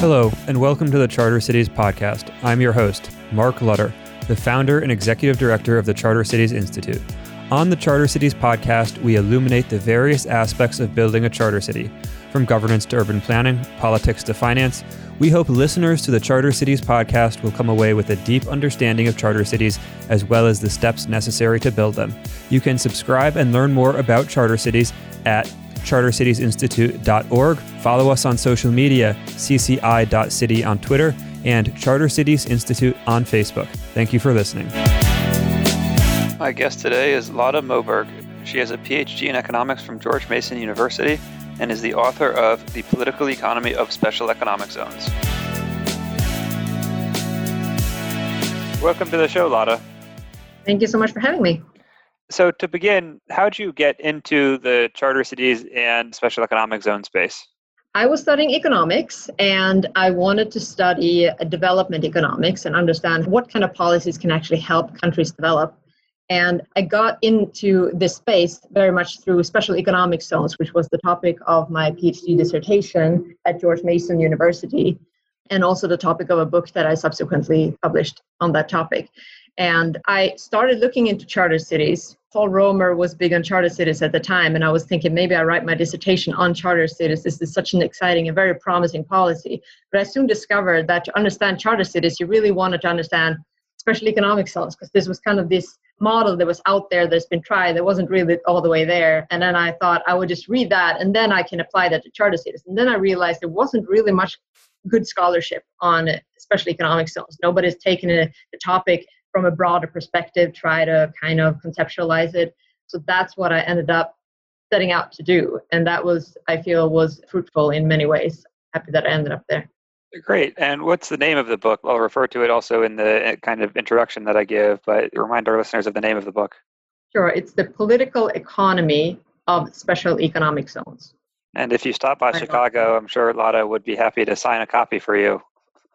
Hello, and welcome to the Charter Cities podcast. I'm your host, Mark Lutter, the founder and executive director of the Charter Cities Institute. On the Charter Cities podcast, we illuminate the various aspects of building a charter city, from governance to urban planning, politics to finance. We hope listeners to the Charter Cities podcast will come away with a deep understanding of charter cities as well as the steps necessary to build them. You can subscribe and learn more about charter cities at chartercitiesinstitute.org. Follow us on social media, cci.city on Twitter, and Charter Cities Institute on Facebook. Thank you for listening. My guest today is Lotte Moberg. She has a PhD in economics from George Mason University and is the author of The Political Economy of Special Economic Zones. Welcome to the show, Lotte. Thank you so much for having me. So, to begin, how did you get into the charter cities and special economic zone space? I was studying economics and I wanted to study uh, development economics and understand what kind of policies can actually help countries develop. And I got into this space very much through special economic zones, which was the topic of my PhD dissertation at George Mason University, and also the topic of a book that I subsequently published on that topic. And I started looking into charter cities. Paul Romer was big on charter cities at the time, and I was thinking maybe I write my dissertation on charter cities. This is such an exciting and very promising policy. But I soon discovered that to understand charter cities, you really wanted to understand special economic zones because this was kind of this model that was out there that's been tried that wasn't really all the way there. And then I thought I would just read that and then I can apply that to charter cities. And then I realized there wasn't really much good scholarship on special economic zones. Nobody's taken a, the topic from a broader perspective, try to kind of conceptualize it. So that's what I ended up setting out to do. And that was, I feel, was fruitful in many ways. Happy that I ended up there. Great. And what's the name of the book? I'll refer to it also in the eh, kind of introduction that I give, but remind our listeners of the name of the book. Sure. It's The Political Economy of Special Economic Zones. And if you stop by Chicago, I'm sure Lotte would be happy to sign a copy for you.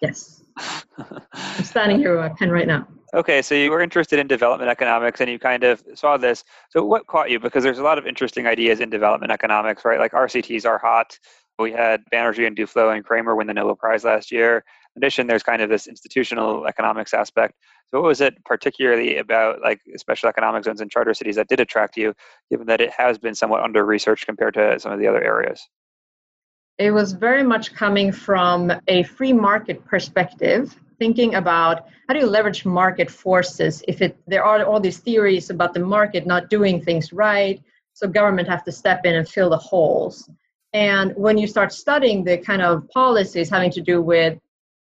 Yes. I'm standing here with my pen right now. Okay, so you were interested in development economics and you kind of saw this. So what caught you? Because there's a lot of interesting ideas in development economics, right? Like RCTs are hot. We had Banerjee and Duflo and Kremer win the Nobel Prize last year. In addition, there's kind of this institutional economics aspect. So what was it particularly about like special economic zones and charter cities that did attract you, given that it has been somewhat under researched compared to some of the other areas? It was very much coming from a free market perspective thinking about how do you leverage market forces if it there are all these theories about the market not doing things right so government have to step in and fill the holes. And when you start studying the kind of policies having to do with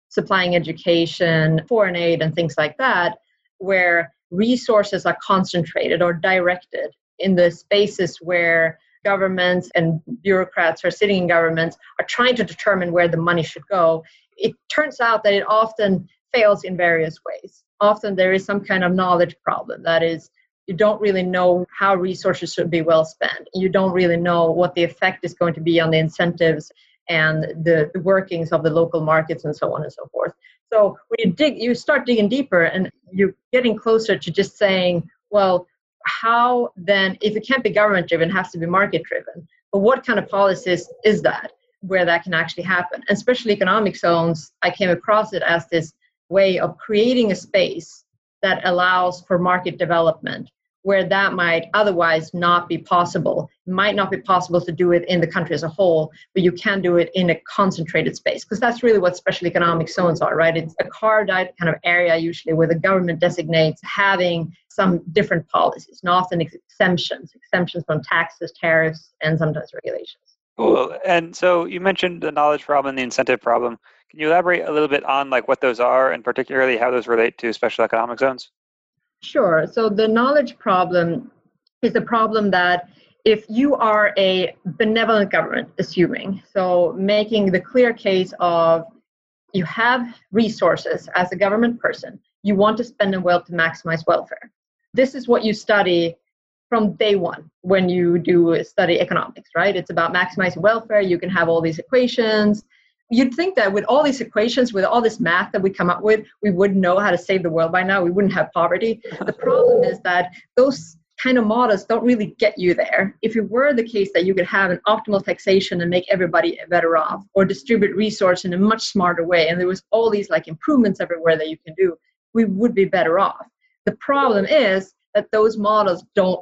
supplying education foreign aid and things like that where resources are concentrated or directed in the spaces where governments and bureaucrats who are sitting in governments are trying to determine where the money should go it turns out that it often fails in various ways. Often there is some kind of knowledge problem that is, you don't really know how resources should be well spent. You don't really know what the effect is going to be on the incentives and the, the workings of the local markets and so on and so forth. So when you dig, you start digging deeper and you're getting closer to just saying, well, how then, if it can't be government driven, it has to be market driven. But what kind of policies is that? where that can actually happen. And special economic zones, I came across it as this way of creating a space that allows for market development where that might otherwise not be possible. It might not be possible to do it in the country as a whole, but you can do it in a concentrated space because that's really what special economic zones are, right? It's a carved out kind of area usually where the government designates having some different policies and often exemptions, exemptions from taxes, tariffs, and sometimes regulations. Cool. And so you mentioned the knowledge problem and the incentive problem. Can you elaborate a little bit on like what those are and particularly how those relate to special economic zones? Sure. So the knowledge problem is a problem that if you are a benevolent government, assuming, so making the clear case of you have resources as a government person, you want to spend them well to maximize welfare. This is what you study from day one when you do study economics, right? It's about maximizing welfare. You can have all these equations. You'd think that with all these equations, with all this math that we come up with, we would know how to save the world by now. We wouldn't have poverty. The problem is that those kind of models don't really get you there. If it were the case that you could have an optimal taxation and make everybody better off, or distribute resource in a much smarter way, and there was all these like improvements everywhere that you can do, we would be better off. The problem is that those models don't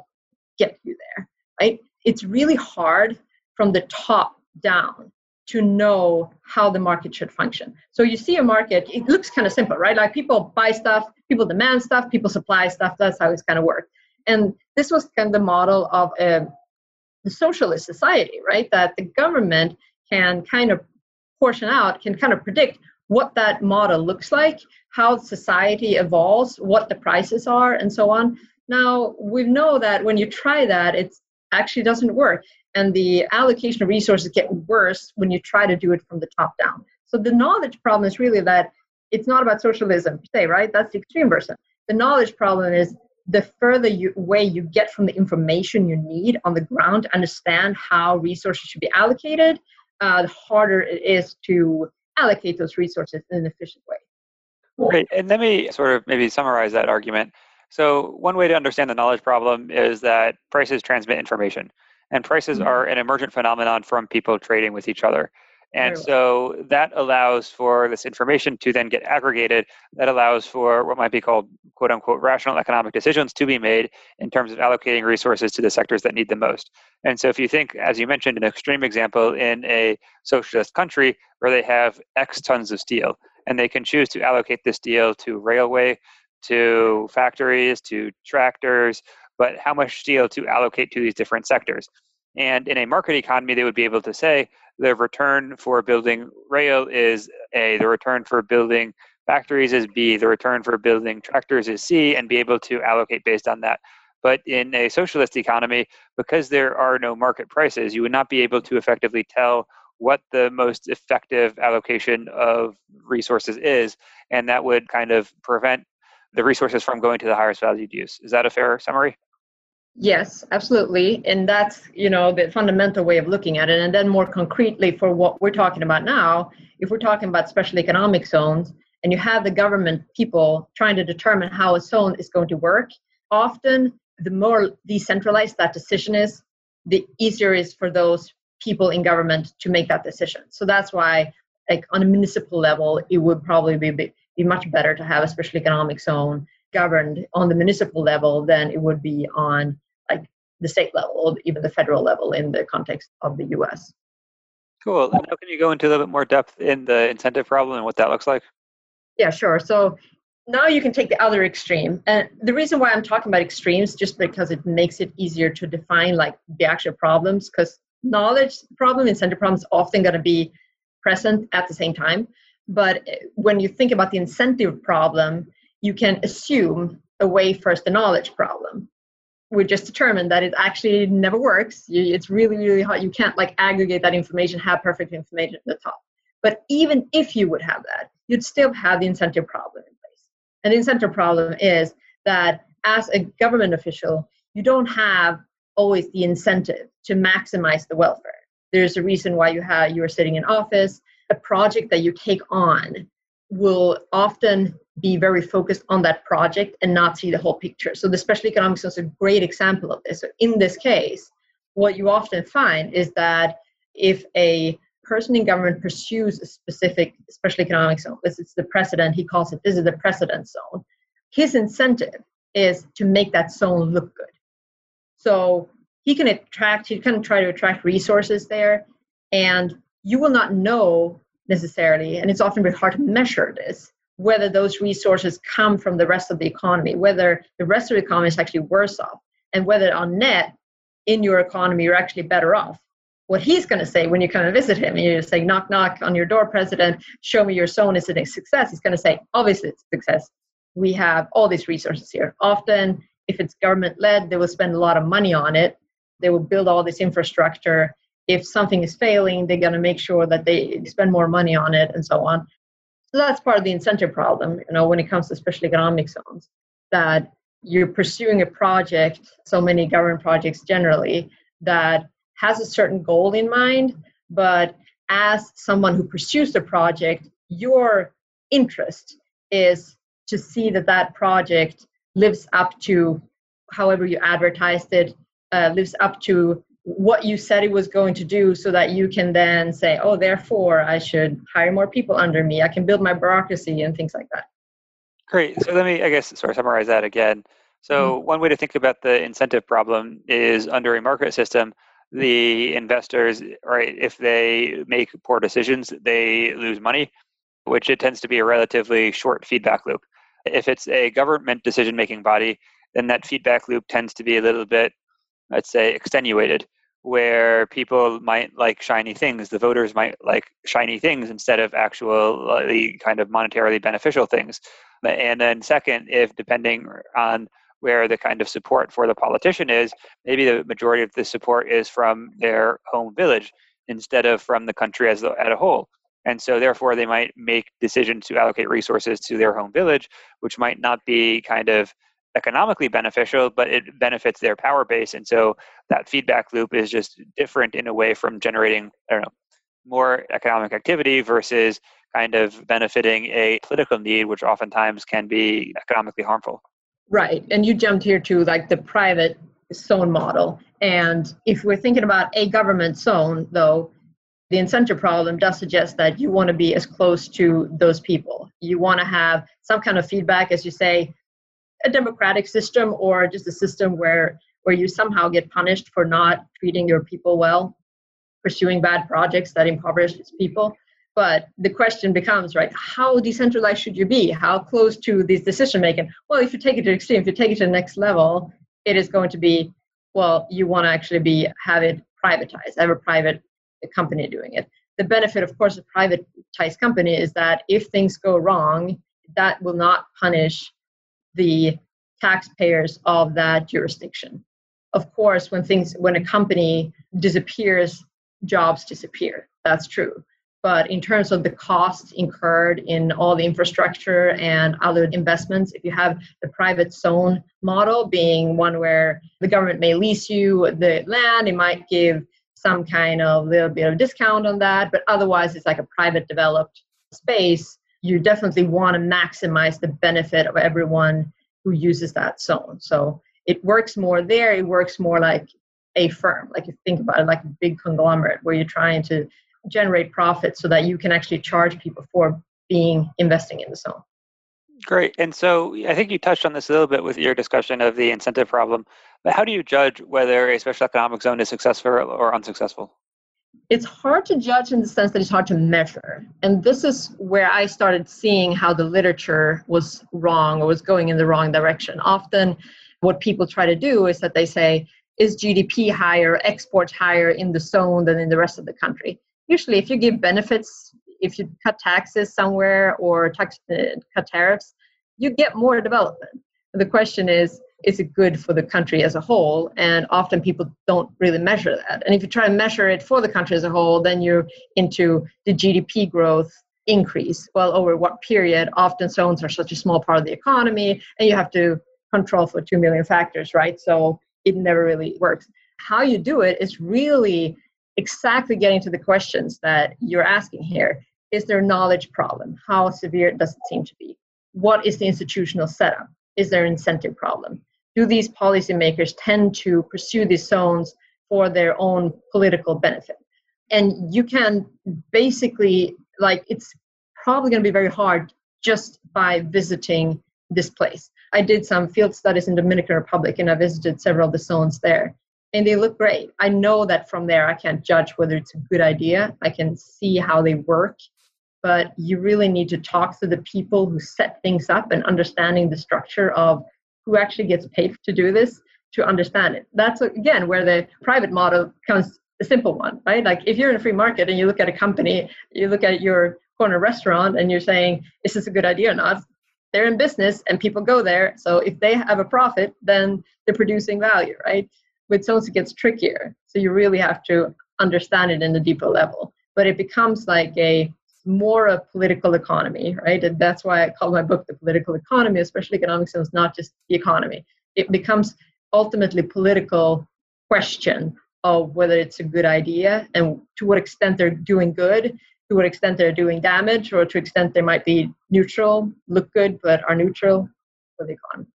get you there, right? It's really hard from the top down to know how the market should function. So you see a market, it looks kind of simple, right? Like people buy stuff, people demand stuff, people supply stuff. That's how it's kind of work. And this was kind of the model of a, the socialist society, right? That the government can kind of portion out, can kind of predict what that model looks like, how society evolves, what the prices are, and so on. Now, we know that when you try that, it actually doesn't work. And the allocation of resources get worse when you try to do it from the top down. So the knowledge problem is really that it's not about socialism se, right? That's the extreme version. The knowledge problem is the further you, away you get from the information you need on the ground to understand how resources should be allocated, uh, the harder it is to allocate those resources in an efficient way. Great. And let me sort of maybe summarize that argument. So, one way to understand the knowledge problem is that prices transmit information, and prices mm-hmm. are an emergent phenomenon from people trading with each other. And so that allows for this information to then get aggregated. That allows for what might be called quote unquote rational economic decisions to be made in terms of allocating resources to the sectors that need the most. And so if you think, as you mentioned, an extreme example in a socialist country where they have X tons of steel and they can choose to allocate this steel to railway, to factories, to tractors, but how much steel to allocate to these different sectors. And in a market economy, they would be able to say the return for building rail is A, the return for building factories is B, the return for building tractors is C, and be able to allocate based on that. But in a socialist economy, because there are no market prices, you would not be able to effectively tell what the most effective allocation of resources is, and that would kind of prevent the resources from going to the highest valued use. Is that a fair summary? Yes, absolutely. And that's, you know, the fundamental way of looking at it. And then more concretely for what we're talking about now, if we're talking about special economic zones and you have the government people trying to determine how a zone is going to work, often the more decentralized that decision is, the easier it is for those people in government to make that decision. So that's why like on a municipal level, it would probably be, be much better to have a special economic zone governed on the municipal level than it would be on the state level or even the federal level in the context of the US. Cool. And now can you go into a little bit more depth in the incentive problem and what that looks like? Yeah, sure. So now you can take the other extreme. And the reason why I'm talking about extremes just because it makes it easier to define like the actual problems because knowledge problem, incentive problem is often going to be present at the same time. But eh, when you think about the incentive problem, you can assume away first the knowledge problem we just determined that it actually never works. It's really, really hard. You can't like aggregate that information, have perfect information at the top. But even if you would have that, you'd still have the incentive problem in place. And the incentive problem is that as a government official, you don't have always the incentive to maximize the welfare. There's a reason why you have you are sitting in office. A project that you take on will often be very focused on that project and not see the whole picture. So the special economics is a great example of this. So in this case, what you often find is that if a person in government pursues a specific special economic zone, this is the precedent, he calls it, this is the precedent zone, his incentive is to make that zone look good. So he can attract, he can try to attract resources there, and you will not know necessarily, and it's often very hard to measure this, whether those resources come from the rest of the economy, whether the rest of the economy is actually worse off, and whether on net in your economy you're actually better off. What he's going to say when you come and visit him, and you say, knock, knock on your door, President, show me your zone is a success. He's going to say, obviously it's success. We have all these resources here. Often, if it's government led, they will spend a lot of money on it. They will build all this infrastructure if something is failing, they're going to make sure that they spend more money on it and so on. So that's part of the incentive problem, you know, when it comes to special economic zones, that you're pursuing a project, so many government projects generally, that has a certain goal in mind, but as someone who pursues the project, your interest is to see that that project lives up to however you advertised it uh, lives up to what you said it was going to do so that you can then say oh therefore i should hire more people under me. I can build my bureaucracy and things like that. Great. So let me i guess sort of summarize that again. So mm-hmm. one way to think about the incentive problem is under a market system the investors right if they make poor decisions they lose money which it tends to be a relatively short feedback loop. If it's a government decision making body then that feedback loop tends to be a little bit let's say extenuated where people might like shiny things. The voters might like shiny things instead of actually kind of monetarily beneficial things. And then second if depending on where the kind of support for the politician is maybe the majority of the support is from their home village instead of from the country as, a, as a whole. And so therefore they might make decisions to allocate resources to their home village which might not be kind of economically beneficial, but it benefits their power base. And so that feedback loop is just different in a way from generating, I don't know, more economic activity versus kind of benefiting a political need, which oftentimes can be economically harmful. Right. And you jumped here to like the private zone model. And if we're thinking about a government zone, though, the incentive problem does suggest that you want to be as close to those people. You want to have some kind of feedback, as you say, a democratic system or just a system where where you somehow get punished for not treating your people well pursuing bad projects that impoverish its people? But the question becomes right how decentralized should you be? How close to this decision making well if you take it to extreme if you take it to the next level it is going to be well you want to actually be have it privatized have a private company doing it. The benefit of course of privatized company is that if things go wrong that will not punish the taxpayers of that jurisdiction. Of course, when things when a company disappears, jobs disappear. That's true. But in terms of the costs incurred in all the infrastructure and other investments, if you have the private zone model being one where the government may lease you the land, it might give some kind of little bit of discount on that, but otherwise it's like a private developed space you definitely want to maximize the benefit of everyone who uses that zone. So it works more there. It works more like a firm. Like you think about it like a big conglomerate where you're trying to generate profit so that you can actually charge people for being investing in the zone. Great. And so I think you touched on this a little bit with your discussion of the incentive problem. But how do you judge whether a special economic zone is successful or unsuccessful? It's hard to judge in the sense that it's hard to measure. And this is where I started seeing how the literature was wrong or was going in the wrong direction. Often, what people try to do is that they say, is GDP higher, exports higher in the zone than in the rest of the country? Usually, if you give benefits, if you cut taxes somewhere or tax, uh, cut tariffs, you get more development. The question is, is it good for the country as a whole? And often people don't really measure that. And if you try to measure it for the country as a whole, then you're into the GDP growth increase. Well, over what period? Often zones are such a small part of the economy, and you have to control for 2 million factors, right? So it never really works. How you do it is really exactly getting to the questions that you're asking here. Is there a knowledge problem? How severe does it seem to be? What is the institutional setup? Is there an incentive problem? Do these policymakers tend to pursue these zones for their own political benefit? And you can basically, like, it's probably going to be very hard just by visiting this place. I did some field studies in Dominican Republic and I visited several of the zones there and they look great. I know that from there I can't judge whether it's a good idea. I can see how they work, but you really need to talk to the people who set things up and understanding the structure of who actually gets paid to do this to understand it. That's again where the private model comes a simple one, right? Like if you're in a free market and you look at a company, you look at your corner restaurant and you're saying, is this a good idea or not? They're in business and people go there. So if they have a profit, then they're producing value, right? With zones, it gets trickier. So you really have to understand it in a deeper level. But it becomes like a more a political economy, right? And that's why I call my book The Political Economy, especially economic it's not just the economy. It becomes ultimately political question of whether it's a good idea and to what extent they're doing good, to what extent they're doing damage, or to extent they might be neutral, look good, but are neutral for the economy.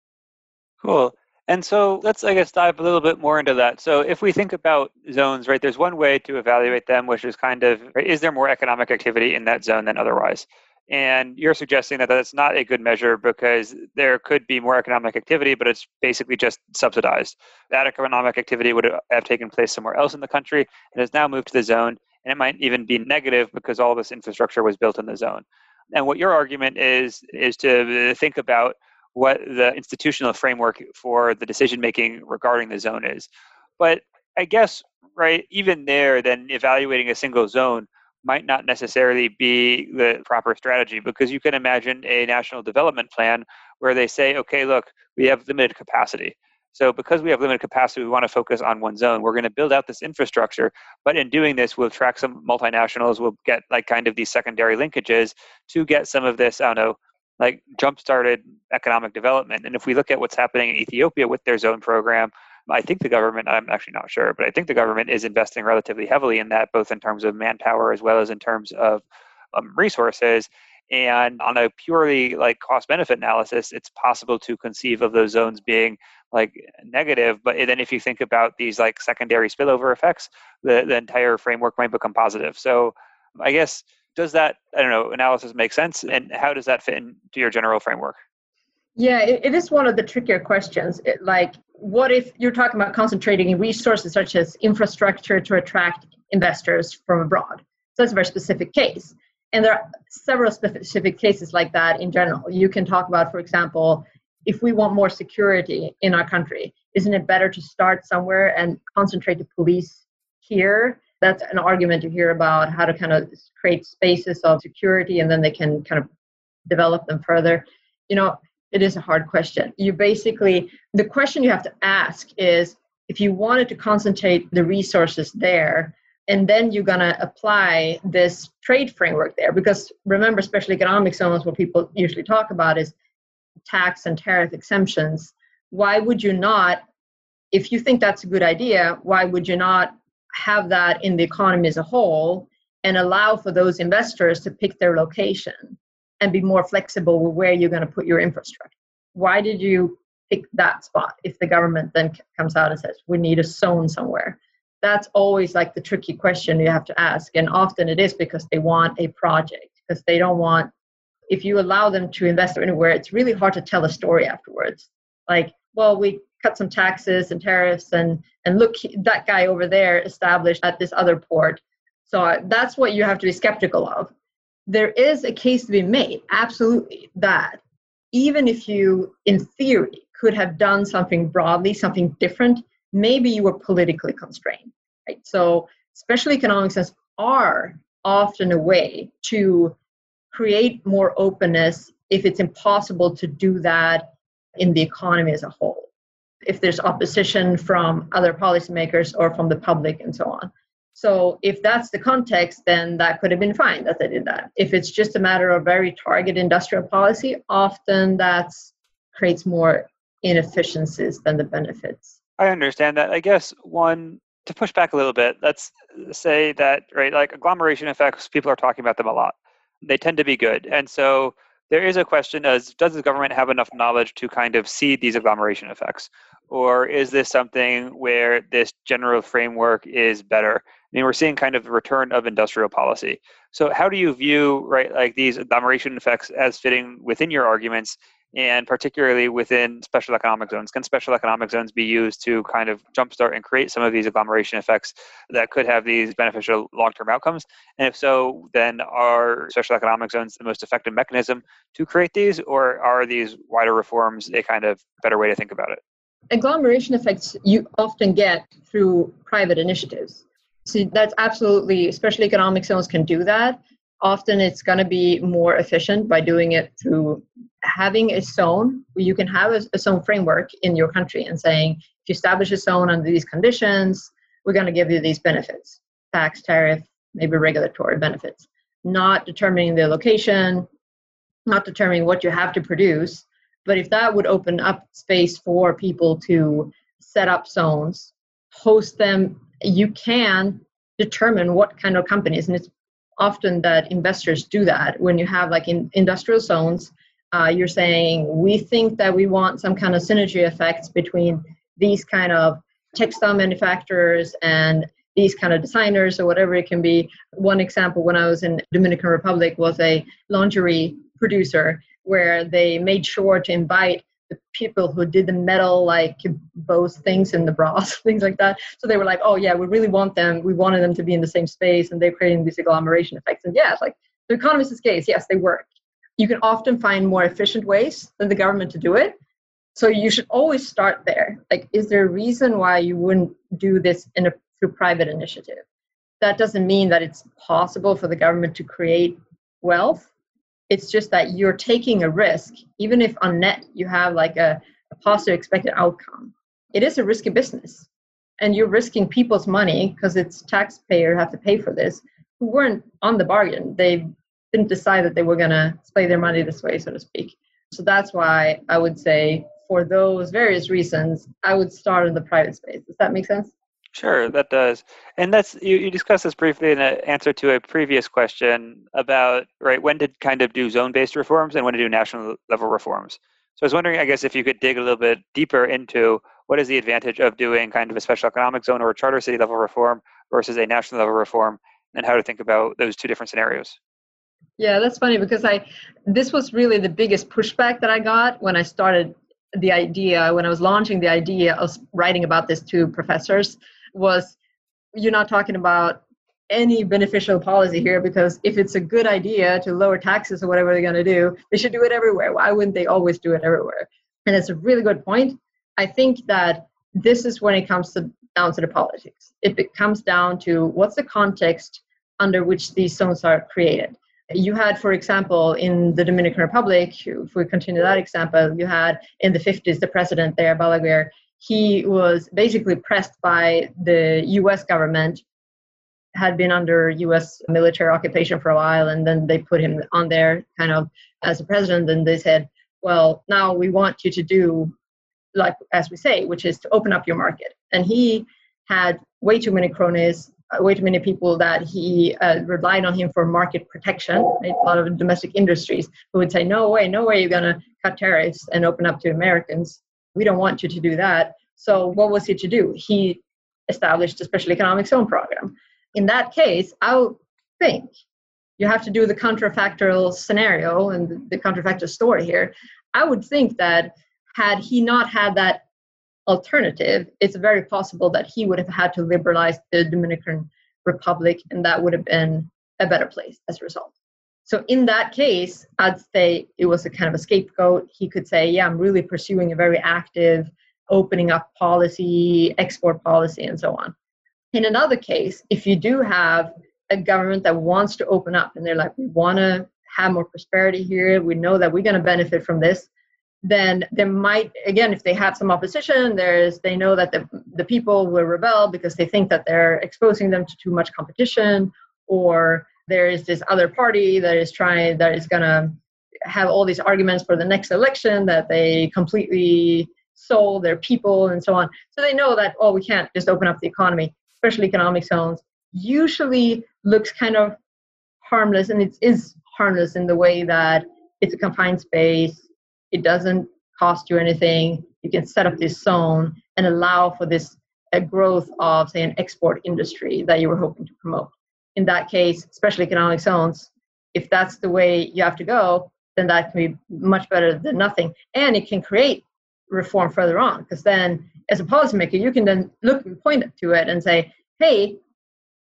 Cool. And so let's, I guess, dive a little bit more into that. So if we think about zones, right, there's one way to evaluate them, which is kind of, is there more economic activity in that zone than otherwise? And you're suggesting that that's not a good measure because there could be more economic activity, but it's basically just subsidized. That economic activity would have taken place somewhere else in the country and has now moved to the zone. And it might even be negative because all this infrastructure was built in the zone. And what your argument is, is to think about what the institutional framework for the decision making regarding the zone is. But I guess, right, even there, then evaluating a single zone might not necessarily be the proper strategy because you can imagine a national development plan where they say, okay, look, we have limited capacity. So, because we have limited capacity, we want to focus on one zone. We're going to build out this infrastructure, but in doing this, we'll attract some multinationals. We'll get like kind of these secondary linkages to get some of this, I don't know, like jump started economic development. And if we look at what's happening in Ethiopia with their zone program, I think the government, I'm actually not sure, but I think the government is investing relatively heavily in that, both in terms of manpower as well as in terms of um, resources. And on a purely like cost benefit analysis, it's possible to conceive of those zones being like negative. But then if you think about these like secondary spillover effects, the, the entire framework might become positive. So I guess does that I don't know analysis make sense, and how does that fit into your general framework? Yeah, it, it is one of the trickier questions. It, like, what if you're talking about concentrating in resources such as infrastructure to attract investors from abroad? So that's a very specific case. And there are several specific cases like that in general. You can talk about, for example, if we want more security in our country, isn't it better to start somewhere and concentrate the police here that's an argument to hear about how to kind of create spaces of security and then they can kind of develop them further. You know it is a hard question. You basically the question you have to ask is if you wanted to concentrate the resources there and then you're going to apply this trade framework there. Because remember special economic zones what people usually talk about is tax and tariff exemptions. Why would you not if you think that's a good idea why would you not have that in the economy as a whole and allow for those investors to pick their location and be more flexible with where you're going to put your infrastructure. Why did you pick that spot if the government then comes out and says we need a zone somewhere? That's always like the tricky question you have to ask. And often it is because they want a project, because they don't want, if you allow them to invest anywhere, it's really hard to tell a story afterwards. Like, well, we cut some taxes and tariffs and and look that guy over there established at this other port. So uh, that's what you have to be skeptical of. There is a case to be made absolutely that even if you in theory could have done something broadly something different maybe you were politically constrained right? So special economic zones are often a way to create more openness if it's impossible to do that in the economy as a whole if there's opposition from other policymakers or from the public and so on. So if that's the context, then that could have been fine that they did that. If it's just a matter of very target industrial policy, often that creates more inefficiencies than the benefits. I understand that. I guess one to push back a little bit, let's say that right, like agglomeration effects, people are talking about them a lot. They tend to be good, and so there is a question as does the government have enough knowledge to kind of see these agglomeration effects? Or is this something where this general framework is better? I mean we're seeing kind of the return of industrial policy. So how do you view right like these agglomeration effects as fitting within your arguments and particularly within special economic zones. Can special economic zones be used to kind of jumpstart and create some of these agglomeration effects that could have these beneficial long term outcomes? And if so, then are special economic zones the most effective mechanism to create these, or are these wider reforms a kind of better way to think about it? Agglomeration effects you often get through private initiatives. So that's absolutely, special economic zones can do that often it's going to be more efficient by doing it through having a zone. You can have a, a, zone framework in your country and saying if you establish a zone under these conditions we're going to give you these benefits. Tax tariff maybe regulatory benefits. Not determining the location not determining what you have to produce but if that would open up space for people to set up zones host them you can determine what kind of companies and it's often that investors do that when you have like in industrial zones Uh, you're saying we think that we want some kind of synergy effects between these kind of textile manufacturers and these kind of designers or whatever it can be. One example when I was in Dominican Republic was a lingerie producer where they made sure to invite the people who did the metal like bows things in the bras, things like that. So they were like, oh yeah, we really want them. We wanted them to be in the same space, and they're creating these agglomeration effects. And yeah, it's like the economist's case, yes, they work. You can often find more efficient ways than the government to do it. So you should always start there. Like, is there a reason why you wouldn't do this in a through private initiative? That doesn't mean that it's possible for the government to create wealth it's just that you're taking a risk, even if on net you have like a, a positive expected outcome. It is a risky business. And you're risking people's money because it's taxpayer have to pay for this who weren't on the bargain. They didn't decide that they were going to play their money this way, so to speak. So that's why I would say, for those various reasons, I would start in the private space. Does that make sense? Sure, that does. And that's you, you discussed this briefly in an answer to a previous question about right when to kind of do zone-based reforms and when to do national level reforms. So I was wondering, I guess, if you could dig a little bit deeper into what is the advantage of doing kind of a special economic zone or a charter city level reform versus a national level reform, and how to think about those two different scenarios. Yeah, that's funny because I this was really the biggest pushback that I got when I started the idea when I was launching the idea of writing about this to professors was you're not talking about any beneficial policy here because if it's a good idea to lower taxes or whatever they're going to do, they should do it everywhere. Why wouldn't they always do it everywhere? And it's a really good point. I think that this is when it comes to, down to the politics. It comes down to what's the context under which these zones are created. You had, for example, in the Dominican Republic, if we continue that example, you had in the 50s the president there, Balaguer, he was basically pressed by the US government, had been under US military occupation for a while, and then they put him on there kind of as a president, and they said, well, now we want you to do like as we say, which is to open up your market. And he had way too many cronies, uh, way too many people that he uh, relied on him for market protection. A lot of domestic industries who would say, "No way, no way, you're gonna cut tariffs and open up to Americans." We don't want you to do that. So what was he to do? He established a special economic zone program. In that case, I would think you have to do the counterfactual scenario and the counterfactual story here. I would think that had he not had that alternative, it's very possible that he would have had to liberalize the Dominican Republic, and that would have been a better place as a result. So in that case, I'd say it was a kind of a scapegoat. He could say, yeah, I'm really pursuing a very active opening up policy, export policy, and so on. In another case, if you do have a government that wants to open up and they're like, we want to have more prosperity here, we know that we're going to benefit from this, then there might again if they have some opposition there's they know that the, the people will rebel because they think that they're exposing them to too much competition or there is this other party that is trying that is going to have all these arguments for the next election that they completely sold their people and so on. So they know that oh we can't just open up the economy especially economic zones. Usually looks kind of harmless and it is harmless in the way that it's a confined space it doesn't cost you anything you can set up this zone and allow for this growth of say an export industry that you were hoping to promote in that case, especially economic zones, if that's the way you have to go, then that can be much better than nothing. And it can create reform further on because then as a policymaker, you can then look and point to it and say, hey,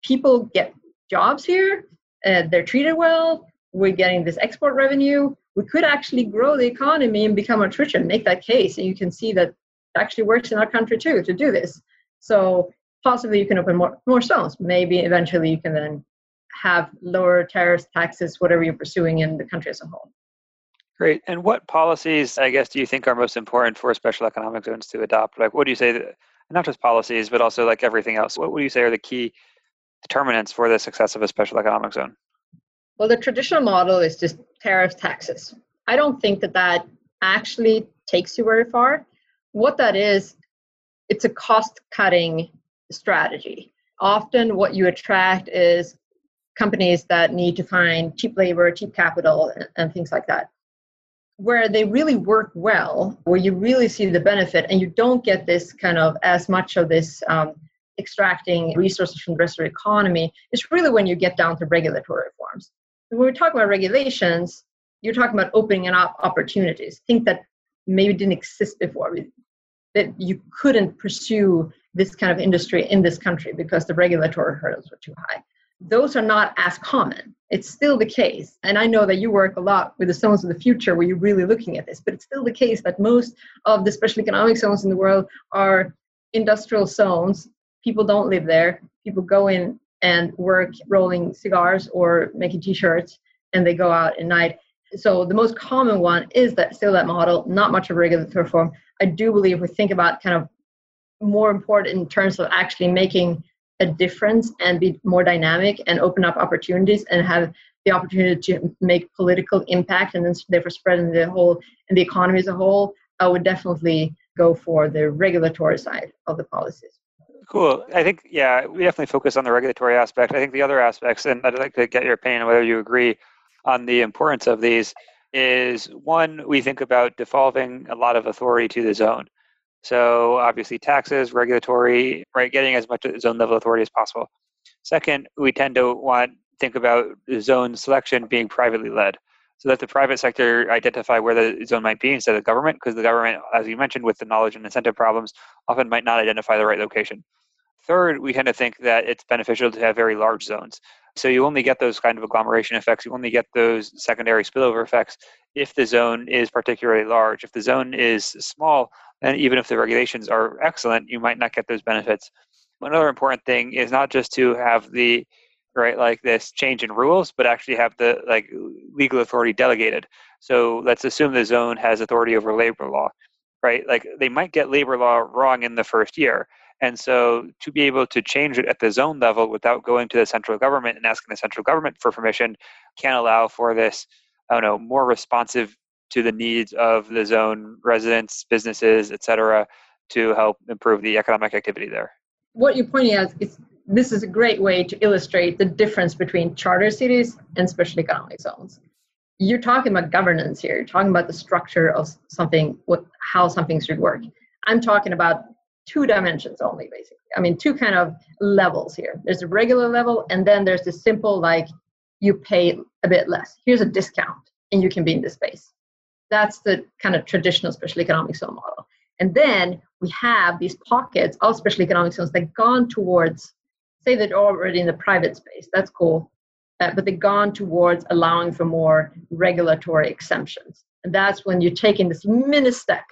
people get jobs here, uh, they're treated well, we're getting this export revenue. We could actually grow the economy and become a richer, make that case. And you can see that actually works in our country too to do this. So possibly you can open more, more zones. Maybe eventually you can then have lower tariffs, taxes, whatever you're pursuing in the country as a whole. Great. And what policies, I guess, do you think are most important for special economic zones to adopt? Like, what do you say, that, not just policies, but also like everything else? What would you say are the key determinants for the success of a special economic zone? Well, the traditional model is just tariffs, taxes. I don't think that that actually takes you very far. What that is, it's a cost cutting strategy. Often, what you attract is companies that need to find cheap labor, cheap capital, and, and things like that. where they really work well, where you really see the benefit, and you don't get this kind of as much of this um, extracting resources from the rest of the economy, is really when you get down to regulatory reforms. when we talk about regulations, you're talking about opening up opportunities, things that maybe didn't exist before, that you couldn't pursue this kind of industry in this country because the regulatory hurdles were too high those are not as common. It's still the case. And I know that you work a lot with the zones of the future where you're really looking at this, but it's still the case that most of the special economic zones in the world are industrial zones. People don't live there. People go in and work rolling cigars or making t-shirts and they go out at night. So the most common one is that still that model, not much of regulatory reform. I do believe we think about kind of more important in terms of actually making a difference and be more dynamic and open up opportunities and have the opportunity to make political impact and then therefore spread in the whole in the economy as a whole, I would definitely go for the regulatory side of the policies. Cool. I think yeah, we definitely focus on the regulatory aspect. I think the other aspects, and I'd like to get your opinion whether you agree on the importance of these, is one we think about devolving a lot of authority to the zone. So obviously taxes, regulatory, right, getting as much zone level authority as possible. Second, we tend to want think about zone selection being privately led. So that the private sector identify where the zone might be instead of the government, because the government, as you mentioned, with the knowledge and incentive problems, often might not identify the right location. Third, we tend to think that it's beneficial to have very large zones. So you only get those kind of agglomeration effects, you only get those secondary spillover effects if the zone is particularly large. If the zone is small, and even if the regulations are excellent, you might not get those benefits. Another important thing is not just to have the right like this change in rules, but actually have the like legal authority delegated. So let's assume the zone has authority over labor law, right? Like they might get labor law wrong in the first year. And so to be able to change it at the zone level without going to the central government and asking the central government for permission can allow for this, I don't know, more responsive to the needs of the zone residents, businesses, et cetera, to help improve the economic activity there. What you're pointing out is this is a great way to illustrate the difference between charter cities and special economic zones. You're talking about governance here. You're talking about the structure of something, what how something should work. I'm talking about two dimensions only, basically. I mean, two kind of levels here. There's a regular level, and then there's the simple like you pay a bit less. Here's a discount, and you can be in this space. That's the kind of traditional special economic zone model. And then we have these pockets of special economic zones that gone towards, say they're already in the private space, that's cool, uh, but they've gone towards allowing for more regulatory exemptions. And that's when you're taking this mini step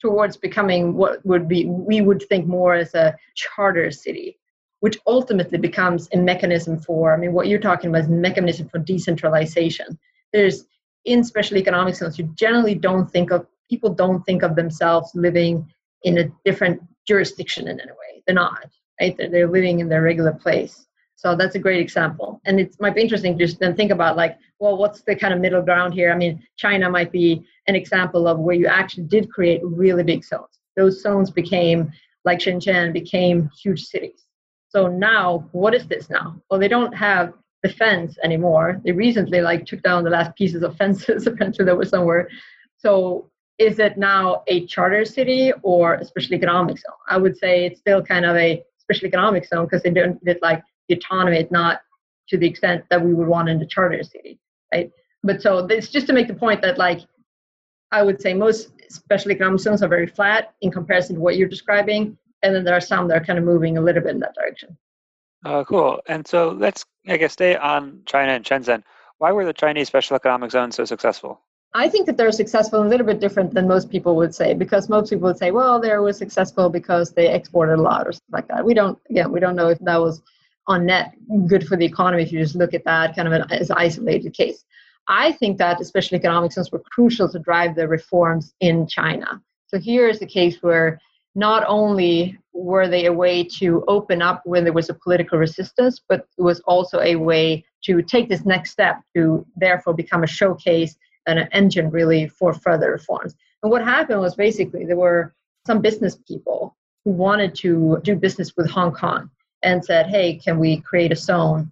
towards becoming what would be, we would think more as a charter city, which ultimately becomes a mechanism for, I mean, what you're talking about is mechanism for decentralization. There's in special economic zones, you generally don't think of people don't think of themselves living in a different jurisdiction in any way. They're not, right? They're, they're living in their regular place. So that's a great example. And it might be interesting just then think about like, well, what's the kind of middle ground here? I mean, China might be an example of where you actually did create really big zones. Those zones became, like Shenzhen, became huge cities. So now, what is this now? Well, they don't have the fence anymore. They recently like took down the last pieces of fences apparently that were somewhere. So is it now a charter city or a special economic zone? I would say it's still kind of a special economic zone because they don't get like the autonomy, not to the extent that we would want in the charter city, right? But so it's just to make the point that like I would say most special economic zones are very flat in comparison to what you're describing, and then there are some that are kind of moving a little bit in that direction. Uh, cool. And so let's, I guess, stay on China and Shenzhen. Why were the Chinese special economic zones so successful? I think that they're successful a little bit different than most people would say because most people would say, well, they were successful because they exported a lot or something like that. We don't, again, we don't know if that was on net good for the economy if you just look at that kind of an, as isolated case. I think that especially economic zones were crucial to drive the reforms in China. So here is the case where not only were they a way to open up when there was a political resistance, but it was also a way to take this next step to therefore become a showcase and an engine really for further reforms. And what happened was basically there were some business people who wanted to do business with Hong Kong and said, hey, can we create a zone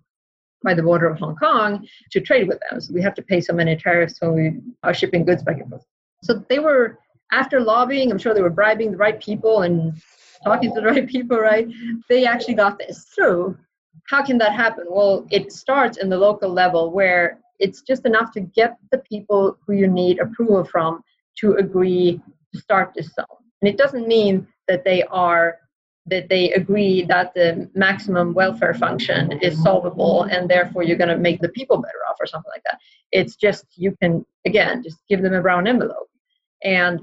by the border of Hong Kong to trade with them? So we have to pay so many tariffs when we are shipping goods back and forth. So they were, after lobbying, I'm sure they were bribing the right people and talking to the right people, right? They actually got this through. How can that happen? Well, it starts in the local level where it's just enough to get the people who you need approval from to agree to start this zone. And it doesn't mean that they are that they agree that the maximum welfare function is solvable and therefore you're going to make the people better off or something like that. It's just you can again just give them a brown envelope and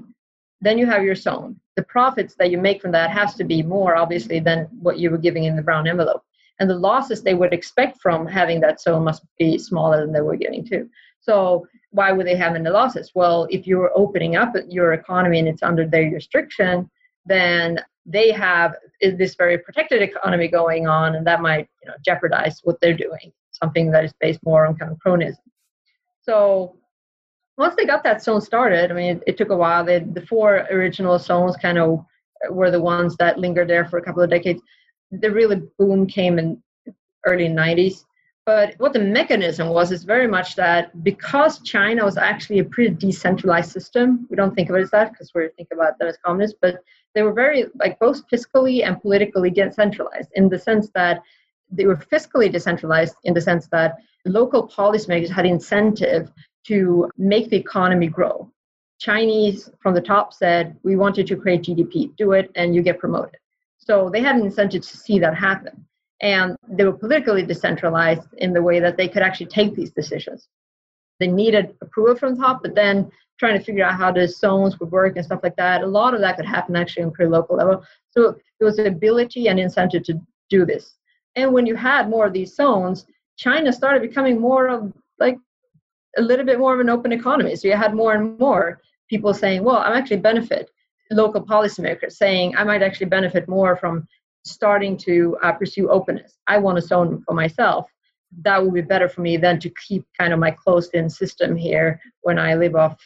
then you have your zone. The profits that you make from that has to be more obviously than what you were giving in the brown envelope. And the losses they would expect from having that zone must be smaller than they were getting too. So why would they have any losses? Well, if you're opening up your economy and it's under their restriction, then they have this very protected economy going on, and that might you know, jeopardize what they're doing, something that is based more on kind of cronism. So once they got that zone started, I mean, it, it took a while. They, the four original zones kind of were the ones that lingered there for a couple of decades. The really boom came in early 90s. But what the mechanism was is very much that because China was actually a pretty decentralized system, we don't think of it as that because we think about them as communist, but they were very, like, both fiscally and politically decentralized in the sense that they were fiscally decentralized in the sense that local policymakers had incentive to make the economy grow. Chinese from the top said, We want you to create GDP, do it, and you get promoted. So they had an incentive to see that happen and they were politically decentralized in the way that they could actually take these decisions. They needed approval from the top, but then trying to figure out how the zones would work and stuff like that. A lot of that could happen actually on pretty local level. So there was the ability and incentive to do this. And when you had more of these zones, China started becoming more of like a little bit more of an open economy. So you had more and more people saying, well, I'm actually benefit local policymakers saying I might actually benefit more from starting to uh, pursue openness. I want a zone for myself. That would be better for me than to keep kind of my closed in system here when I live off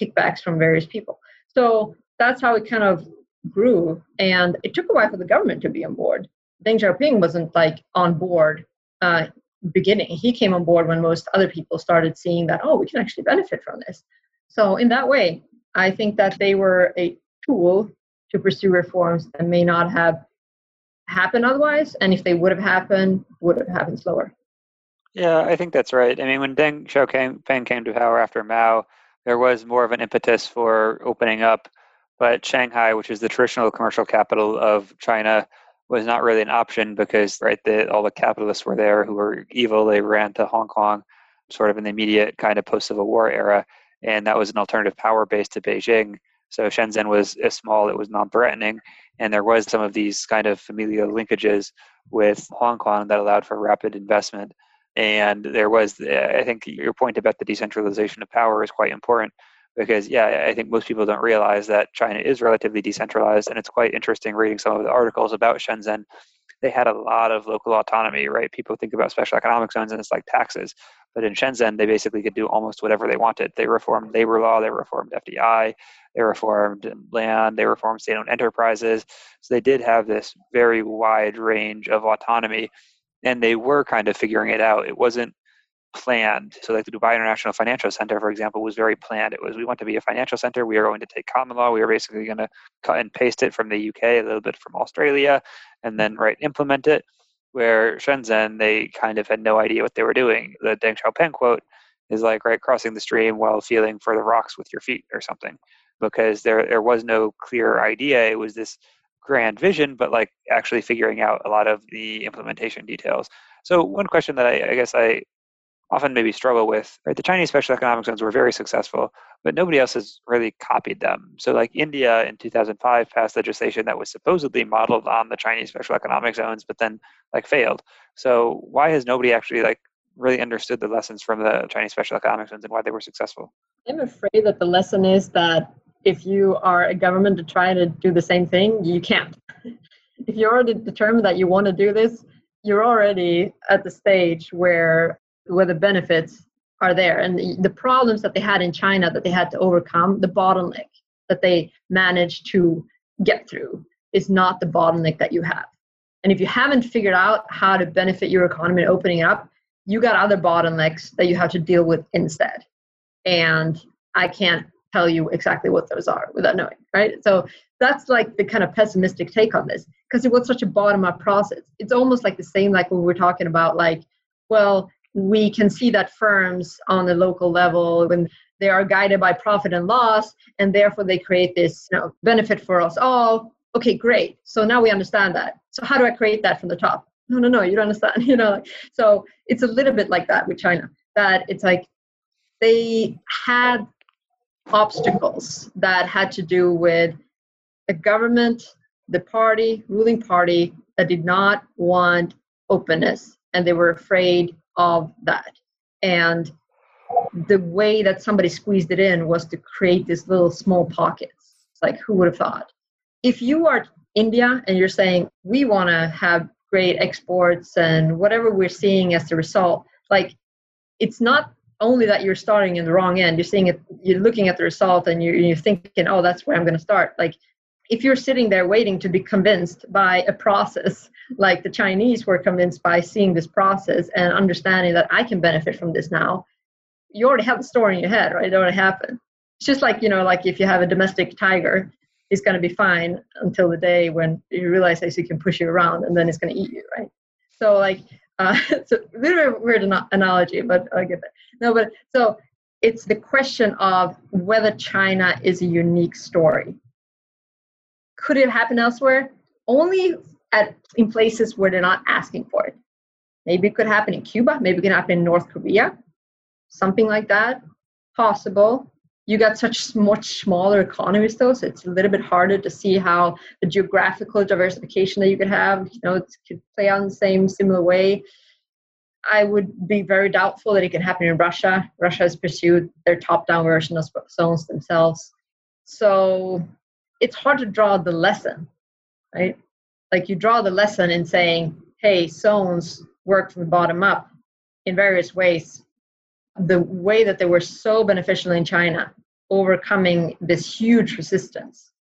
kickbacks from various people. So that's how it kind of grew. And it took a while for the government to be on board. Deng Xiaoping wasn't like on board uh, beginning. He came on board when most other people started seeing that, oh, we can actually benefit from this. So in that way, I think that they were a tool to pursue reforms that may not have happen otherwise and if they would have happened would have happened slower. Yeah i think that's right. I mean when deng xiaoping came to power after mao there was more of an impetus for opening up but shanghai which is the traditional commercial capital of china was not really an option because right the, all the capitalists were there who were evil. They ran to hong kong sort of in the immediate kind of post-civil war era and that was an alternative power base to beijing so shenzhen was small it was non-threatening and there was some of these kind of familial linkages with Hong Kong that allowed for rapid investment. And there was, I think, your point about the decentralization of power is quite important because, yeah, I think most people don't realize that China is relatively decentralized, and it's quite interesting reading some of the articles about Shenzhen. They had a lot of local autonomy, right? People think about special economic zones and it's like taxes, but in Shenzhen, they basically could do almost whatever they wanted. They reformed labor law, they reformed FDI, they reformed land, they reformed state owned enterprises. So they did have this very wide range of autonomy, and they were kind of figuring it out. It wasn't planned. So, like the Dubai International Financial Center, for example, was very planned. It was we want to be a financial center. We are going to take common law. We are basically going to cut and paste it from the UK, a little bit from Australia, and then mm-hmm. right implement it. Where Shenzhen, they kind of had no idea what they were doing. The Deng Xiaoping quote is like right crossing the stream while feeling for the rocks with your feet or something because there there was no clear idea. It was this grand vision, but like actually figuring out a lot of the implementation details. So one question that I, I guess I often maybe struggle with, right? The Chinese special economic zones were very successful, but nobody else has really copied them. So like India in 2005 passed legislation that was supposedly modeled on the Chinese special economic zones, but then like failed. So why has nobody actually like really understood the lessons from the Chinese special economic zones and why they were successful? I'm afraid that the lesson is that if you are a government to try to do the same thing, you can't. if you're already determined that you want to do this, you're already at the stage where where the benefits are there and the, the problems that they had in China that they had to overcome, the bottleneck that they managed to get through is not the bottleneck that you have. And if you haven't figured out how to benefit your economy and opening up, you got other bottlenecks that you have to deal with instead. And I can't tell you exactly what those are without knowing, right? So that's like the kind of pessimistic take on this because it was such a bottom up process. It's almost like the same like when we were talking about like, well, we can see that firms on the local level when they are guided by profit and loss and therefore they create this you know, benefit for us all. Okay great. So now we understand that. So how do i create that from the top? No no no you don't understand you know so it's a little bit like that with china that it's like they had obstacles that had to do with the government the party ruling party that did not want openness and they were afraid of that. And the way that somebody squeezed it in was to create these little small pockets. Like who would have thought? If you are india and you're saying we want to have great exports and whatever we're seeing as the result like it's not only that you're starting in the wrong end you're seeing it you're looking at the result and you're, you're thinking oh that's where i'm going to start. Like if you're sitting there waiting to be convinced by a process like the chinese were convinced by seeing this process and understanding that i can benefit from this now you already have the story in your head right? It already happened. It's just like you know like if you have a domestic tiger he's going to be fine until the day when you realize that he can push you around and then he's going to eat you right? So like uh, it's a little weird analogy but i get that. No but so it's the question of whether china is a unique story could it happen elsewhere? Only at in places where they're not asking for it. Maybe it could happen in cuba maybe it can happen in north korea something like that possible. You got such much smaller economies though so it's a little bit harder to see how the geographical diversification that you could have you know could play out in the same similar way. I would be very doubtful that it can happen in russia. Russia has pursued their top down version of zones themselves. So it's hard to draw the lesson right like you draw the lesson in saying hey zones work from the bottom up in various ways the way that they were so beneficial in China, overcoming this huge resistance.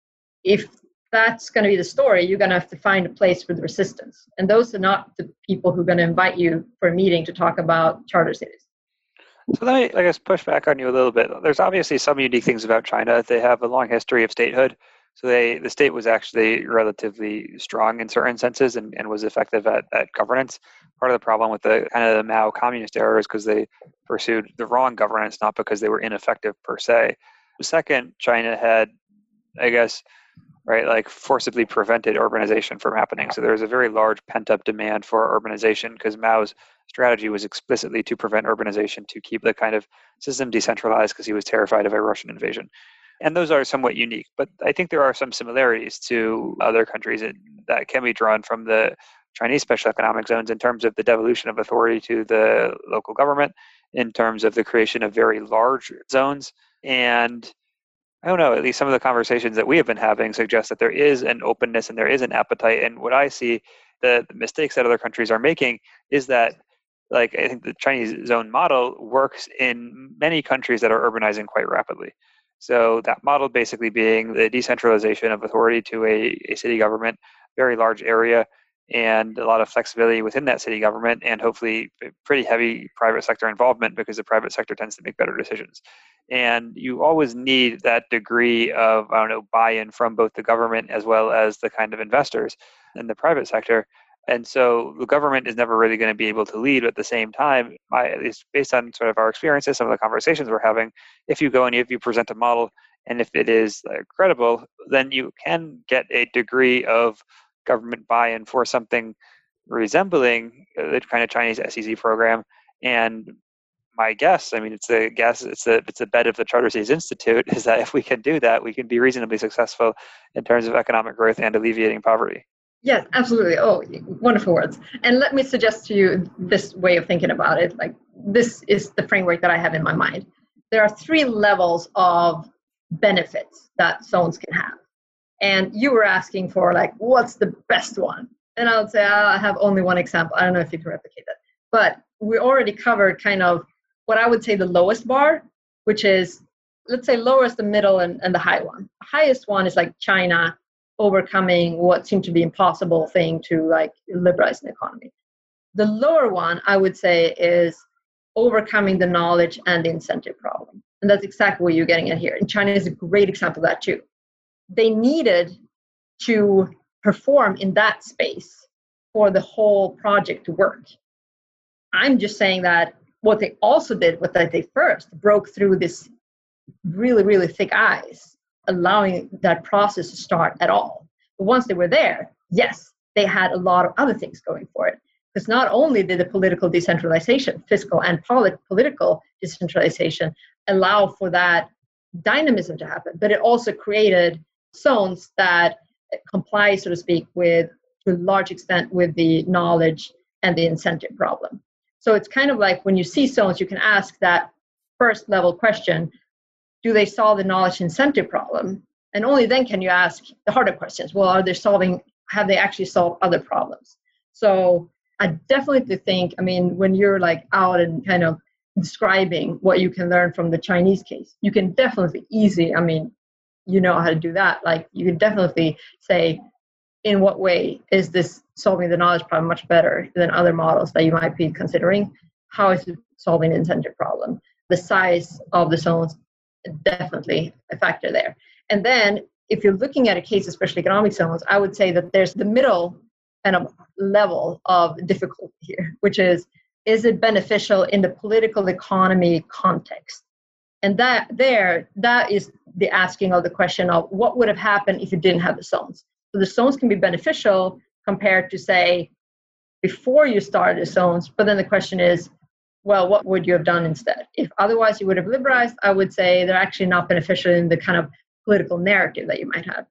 If that's going to be the story, you're going to have to find a place for the resistance. And those are not the people who are going to invite you for a meeting to talk about charter cities. So let me, I guess, push back on you a little bit. There's obviously some unique things about China. They have a long history of statehood. So they, the state was actually relatively strong in certain senses and, and was effective at, at governance. Part of the problem with the kind of the Mao communist era is because they pursued the wrong governance, not because they were ineffective per se. Second, China had, I guess, right, like forcibly prevented urbanization from happening. So there was a very large pent up demand for urbanization because Mao's strategy was explicitly to prevent urbanization, to keep the kind of system decentralized because he was terrified of a Russian invasion and those are somewhat unique. But I think there are some similarities to other countries that can be drawn from the Chinese special economic zones in terms of the devolution of authority to the local government, in terms of the creation of very large zones. And I don't know, at least some of the conversations that we have been having suggest that there is an openness and there is an appetite. And what I see, the, the mistakes that other countries are making is that like I think the Chinese zone model works in many countries that are urbanizing quite rapidly. So that model basically being the decentralization of authority to a, a city government, very large area, and a lot of flexibility within that city government, and hopefully pretty heavy private sector involvement because the private sector tends to make better decisions. And you always need that degree of I don't know buy-in from both the government as well as the kind of investors in the private sector and so the government is never really going to be able to lead. But at the same time, my, at least based on sort of our experiences, some of the conversations we're having, if you go and if you present a model and if it is uh, credible, then you can get a degree of government buy-in for something resembling uh, the kind of Chinese SEZ program. And my guess, I mean, it's a guess, it's a it's a bet of the Charter Cities Institute, is that if we can do that, we can be reasonably successful in terms of economic growth and alleviating poverty. Yes, absolutely. Oh, wonderful words. And let me suggest to you this way of thinking about it. Like, this is the framework that I have in my mind. There are three levels of benefits that zones can have. And you were asking for, like, what's the best one? And I would say, uh, I have only one example. I don't know if you can replicate that. But we already covered kind of what I would say the lowest bar, which is, let's say, lowest, the middle, and, and the high one. The highest one is like China, overcoming what seemed to be impossible thing to like liberalize an economy. The lower one, I would say, is overcoming the knowledge and the incentive problem. And that's exactly what you're getting at here. And China is a great example of that too. They needed to perform in that space for the whole project to work. I'm just saying that what they also did was that they first broke through this really, really thick ice, allowing that process to start at all. But once they were there, yes, they had a lot of other things going for it. Because not only did the political decentralization, fiscal and polit- political decentralization, allow for that dynamism to happen, but it also created zones that eh, comply, so to speak, with to a large extent with the knowledge and the incentive problem. So it's kind of like when you see zones, you can ask that first level question do they solve the knowledge incentive problem? And only then can you ask the harder questions. Well, are they solving, have they actually solved other problems? So I definitely think, I mean, when you're like out and kind of describing what you can learn from the Chinese case, you can definitely easy, I mean, you know how to do that. Like you can definitely say, in what way is this solving the knowledge problem much better than other models that you might be considering? How is it solving the incentive problem? The size of the zones definitely a factor there. And then if you're looking at a case, especially economic zones, I would say that there's the middle kind of level of difficulty here, which is is it beneficial in the political economy context? And that there, that is the asking of the question of what would have happened if you didn't have the zones. So the zones can be beneficial compared to say before you started the zones, but then the question is, well, what would you have done instead? If otherwise you would have liberalized, I would say they're actually not beneficial in the kind of political narrative that you might have.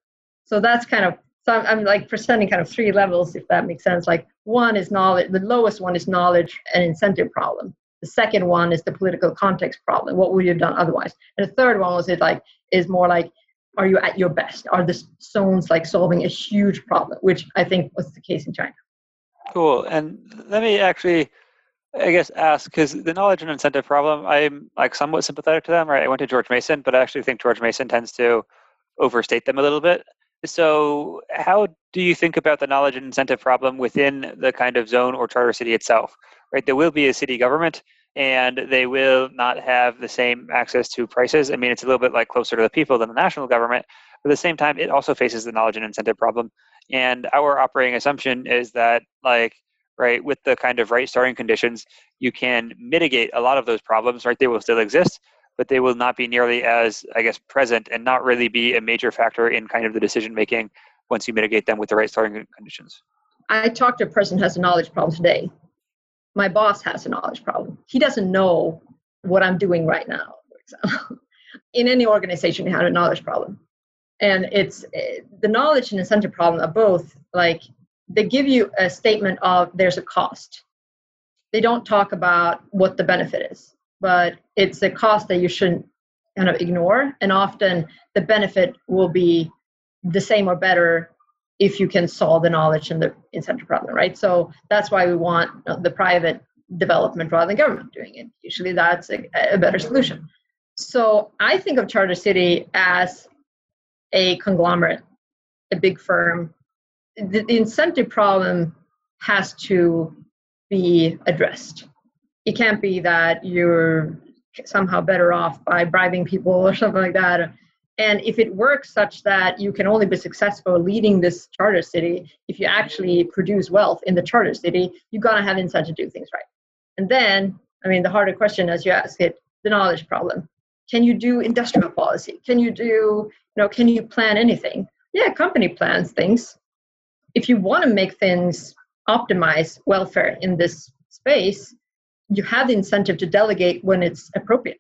So that's kind of so I'm, I'm, like presenting kind of three levels, if that makes sense. Like one is knowledge, the lowest one is knowledge and incentive problem. The second one is the political context problem. What would you have done otherwise? And the third one was it like is more like, are you at your best? Are the zones like solving a huge problem, which I think was the case in China. Cool. And let me actually I guess ask because the knowledge and incentive problem, I'm like somewhat sympathetic to them. Right, I went to George Mason, but I actually think George Mason tends to overstate them a little bit. So, how do you think about the knowledge and incentive problem within the kind of zone or charter city itself? Right, there will be a city government, and they will not have the same access to prices. I mean, it's a little bit like closer to the people than the national government. But at the same time, it also faces the knowledge and incentive problem. And our operating assumption is that like right, with the kind of right starting conditions, you can mitigate a lot of those problems, right? They will still exist, but they will not be nearly as, I guess, present and not really be a major factor in kind of the decision making once you mitigate them with the right starting conditions. I talked to a person who has a knowledge problem today. My boss has a knowledge problem. He doesn't know what I'm doing right now, in any organization, you have a knowledge problem. And it's eh, the knowledge and incentive problem are both like they give you a statement of there's a cost. They don't talk about what the benefit is, but it's a cost that you shouldn't kind of ignore. And often the benefit will be the same or better if you can solve the knowledge and the incentive problem, right? So that's why we want the private development rather than government doing it. Usually that's a, a better solution. So I think of Charter City as a conglomerate, a big firm the, the incentive problem has to be addressed. It can't be that you're somehow better off by bribing people or something like that. And if it works such that you can only be successful leading this charter city if you actually produce wealth in the charter city, you've got to have incentive to do things right. And then, I mean, the harder question as you ask it, the knowledge problem. Can you do industrial policy? Can you do, you know, can you plan anything? Yeah, company plans things, if you want to make things optimize welfare in this space, you have the incentive to delegate when it's appropriate.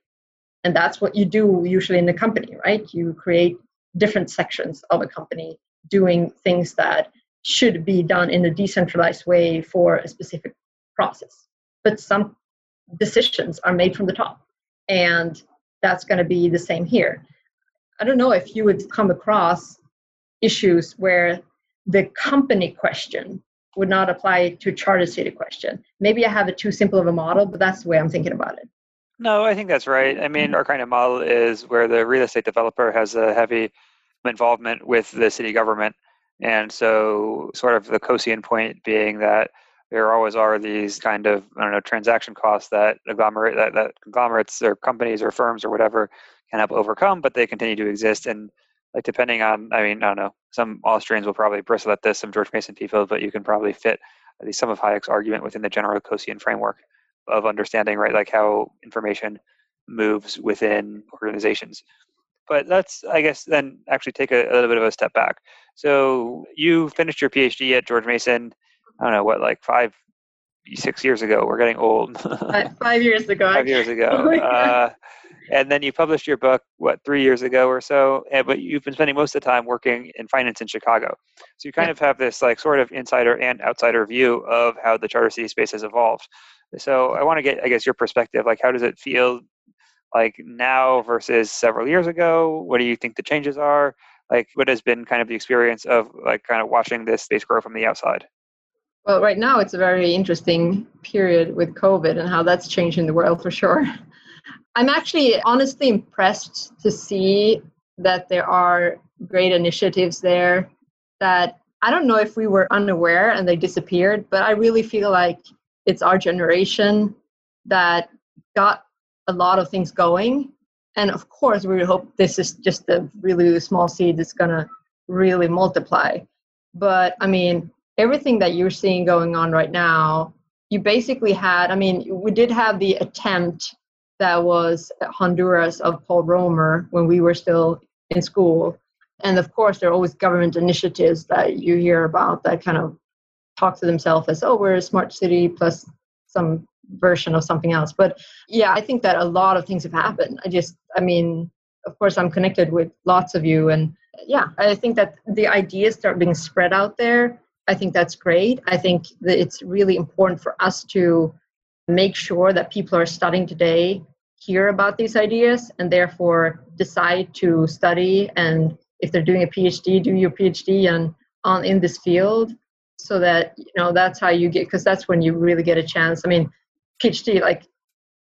And that's what you do usually in a company, right? You create different sections of a company doing things that should be done in a decentralized way for a specific process. But some decisions are made from the top. And that's going to be the same here. I don't know if you would come across issues where the company question would not apply to a charter city question. Maybe I have a too simple of a model, but that's the way I'm thinking about it. No, I think that's right. I mean, our kind of model is where the real estate developer has a heavy involvement with the city government. And so, sort of the Coasian point being that there always are these kind of I don't know transaction costs that agglomerate that, that conglomerates or companies or firms or whatever can help overcome, but they continue to exist. And like depending on, I mean, I don't know, some Austrians will probably bristle at this, some George Mason people, but you can probably fit at least some of Hayek's argument within the general Coasian framework of understanding, right, like how information moves within organizations. But let's, I guess, then actually take a, a little bit of a step back. So you finished your PhD at George Mason. I don't know what, like five, six years ago. We're getting old. five years ago. five years ago. Oh, uh, and then you published your book what three years ago or so and, but you've been spending most of the time working in finance in chicago. So you kind yeah. of have this like sort of insider and outsider view of how the charter city space has evolved. So i want to get i guess your perspective like how does it feel like now versus several years ago? What do you think the changes are? Like what has been kind of the experience of like kind of watching this space grow from the outside? Well right now it's a very interesting period with covid and how that's changing the world for sure I'm actually honestly impressed to see that there are great initiatives there that I don't know if we were unaware and they disappeared, but I really feel like it's our generation that got a lot of things going. And of course, we hope this is just a really small seed that's going to really multiply. But I mean, everything that you're seeing going on right now, you basically had, I mean, we did have the attempt that was Honduras of Paul Romer when we were still in school. And of course, there are always government initiatives that you hear about that kind of talk to themselves as, oh, we're a smart city plus some version of something else. But yeah, I think that a lot of things have happened. I just, I mean, of course, I'm connected with lots of you. And yeah, I think that the ideas start being spread out there. I think that's great. I think that it's really important for us to make sure that people are studying today hear about these ideas and therefore decide to study and if they're doing a phd do your phd and on in this field so that you know that's how you get because that's when you really get a chance. I mean phd like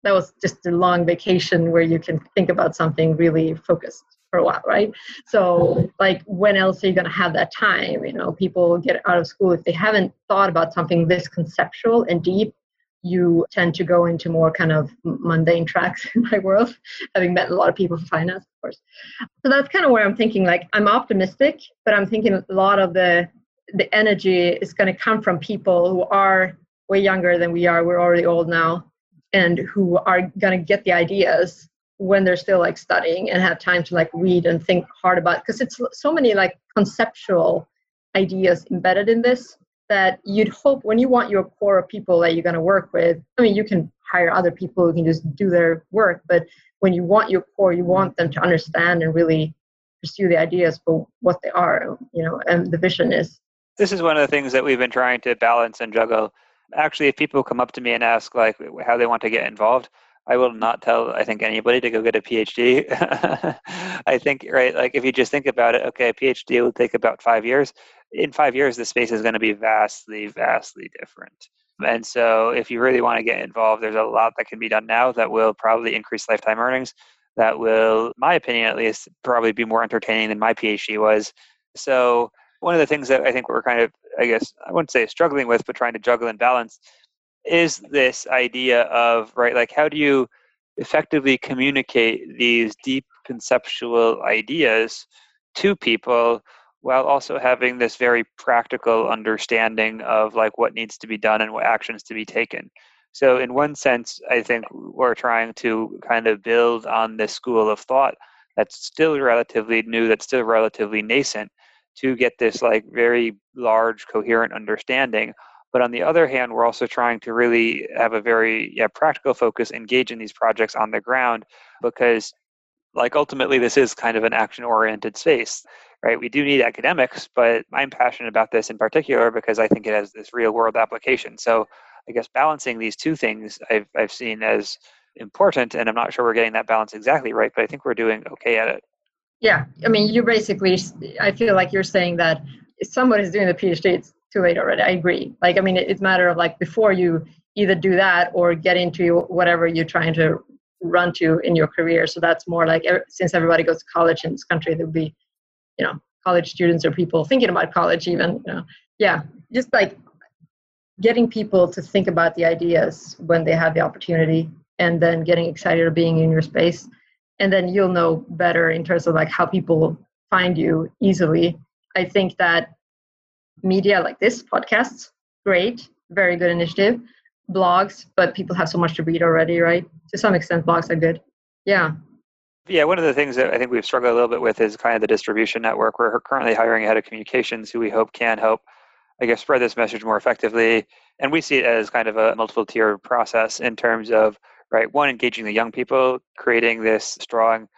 that was just a long vacation where you can think about something really focused for a while right? So like when else are you going to have that time? You know people get out of school if they haven't thought about something this conceptual and deep you tend to go into more kind of mundane tracks in my world, having met a lot of people from finance, of course. So that's kind of where I'm thinking. Like I'm optimistic, but I'm thinking a lot of the the energy is going to come from people who are way younger than we are. We're already old now, and who are going to get the ideas when they're still like studying and have time to like read and think hard about because it's so many like conceptual ideas embedded in this that you'd hope when you want your core of people that you're going to work with i mean you can hire other people who can just do their work but when you want your core you want them to understand and really pursue the ideas for what they are you know and the vision is. This is one of the things that we've been trying to balance and juggle. Actually if people come up to me and ask like how they want to get involved I will not tell I think anybody to go get a PhD. I think right like if you just think about it, okay, a PhD will take about five years. In five years, the space is going to be vastly, vastly different. And so, if you really want to get involved, there's a lot that can be done now that will probably increase lifetime earnings. That will, my opinion at least, probably be more entertaining than my PhD was. So, one of the things that I think we're kind of, I guess, I wouldn't say struggling with, but trying to juggle and balance is this idea of right like how do you effectively communicate these deep conceptual ideas to people while also having this very practical understanding of like what needs to be done and what actions to be taken? So in one sense i think we're trying to kind of build on this school of thought that's still relatively new that's still relatively nascent to get this like very large coherent understanding but on the other hand, we're also trying to really have a very yeah, practical focus, engage in these projects on the ground, because like ultimately this is kind of an action oriented space right? We do need academics but i'm passionate about this in particular because i think it has this real world application. So i guess balancing these two things i've, I've seen as important and i'm not sure we're getting that balance exactly right but i think we're doing okay at it. Yeah i mean you basically i feel like you're saying that if someone is doing the phd it's too late already. I agree. Like, I mean, it's matter of like before you either do that or get into whatever you're trying to run to in your career. So that's more like since everybody goes to college in this country, there'll be, you know, college students or people thinking about college even. You know, yeah, just like getting people to think about the ideas when they have the opportunity and then getting excited of being in your space and then you'll know better in terms of like how people find you easily i think that media like this podcasts great very good initiative blogs but people have so much to read already right to some extent blogs are good yeah yeah, one of the things that I think we've struggled a little bit with is kind of the distribution network. We're currently hiring a head of communications who we hope can help, I guess, spread this message more effectively. And we see it as kind of a multiple tier process in terms of, right, one, engaging the young people, creating this strong